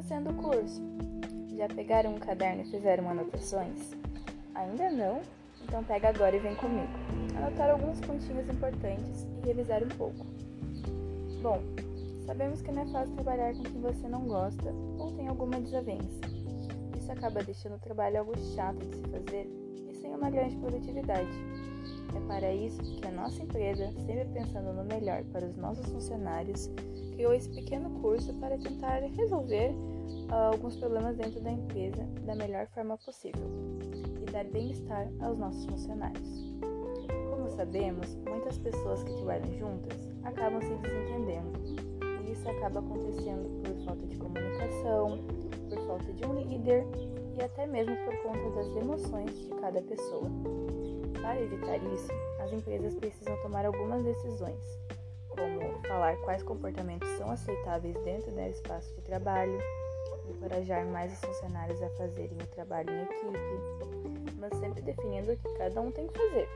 conhecendo o curso. Já pegaram um caderno e fizeram anotações? Ainda não? Então pega agora e vem comigo. Anotar alguns pontinhos importantes e revisar um pouco. Bom, sabemos que não é fácil trabalhar com quem você não gosta ou tem alguma desavença. Isso acaba deixando o trabalho algo chato de se fazer sem uma grande produtividade. É para isso que a nossa empresa, sempre pensando no melhor para os nossos funcionários, criou esse pequeno curso para tentar resolver uh, alguns problemas dentro da empresa da melhor forma possível e dar bem-estar aos nossos funcionários. Como sabemos, muitas pessoas que trabalham juntas acabam se desentendendo, isso acaba acontecendo por falta de comunicação, por falta de um líder e até mesmo por conta das emoções de cada pessoa. Para evitar isso, as empresas precisam tomar algumas decisões, como falar quais comportamentos são aceitáveis dentro do espaço de trabalho, encorajar mais os funcionários a fazerem o trabalho em equipe, mas sempre definindo o que cada um tem que fazer.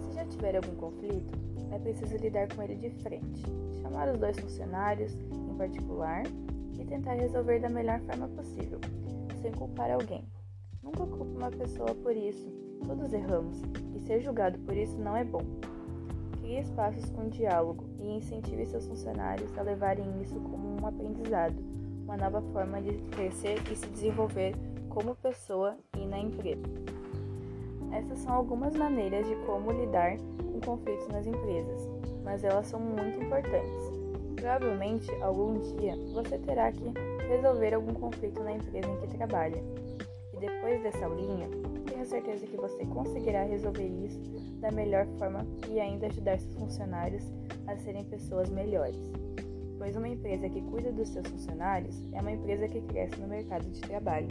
Se já tiver algum conflito, é preciso lidar com ele de frente, chamar os dois funcionários em particular e tentar resolver da melhor forma possível, sem culpar alguém. Nunca culpe uma pessoa por isso, todos erramos, e ser julgado por isso não é bom. Crie espaços com diálogo e incentive seus funcionários a levarem isso como um aprendizado, uma nova forma de crescer e se desenvolver como pessoa e na empresa. Essas são algumas maneiras de como lidar com conflitos nas empresas, mas elas são muito importantes. Provavelmente, algum dia, você terá que resolver algum conflito na empresa em que trabalha. E depois dessa aulinha, tenho certeza que você conseguirá resolver isso da melhor forma e ainda ajudar seus funcionários a serem pessoas melhores. Pois uma empresa que cuida dos seus funcionários é uma empresa que cresce no mercado de trabalho.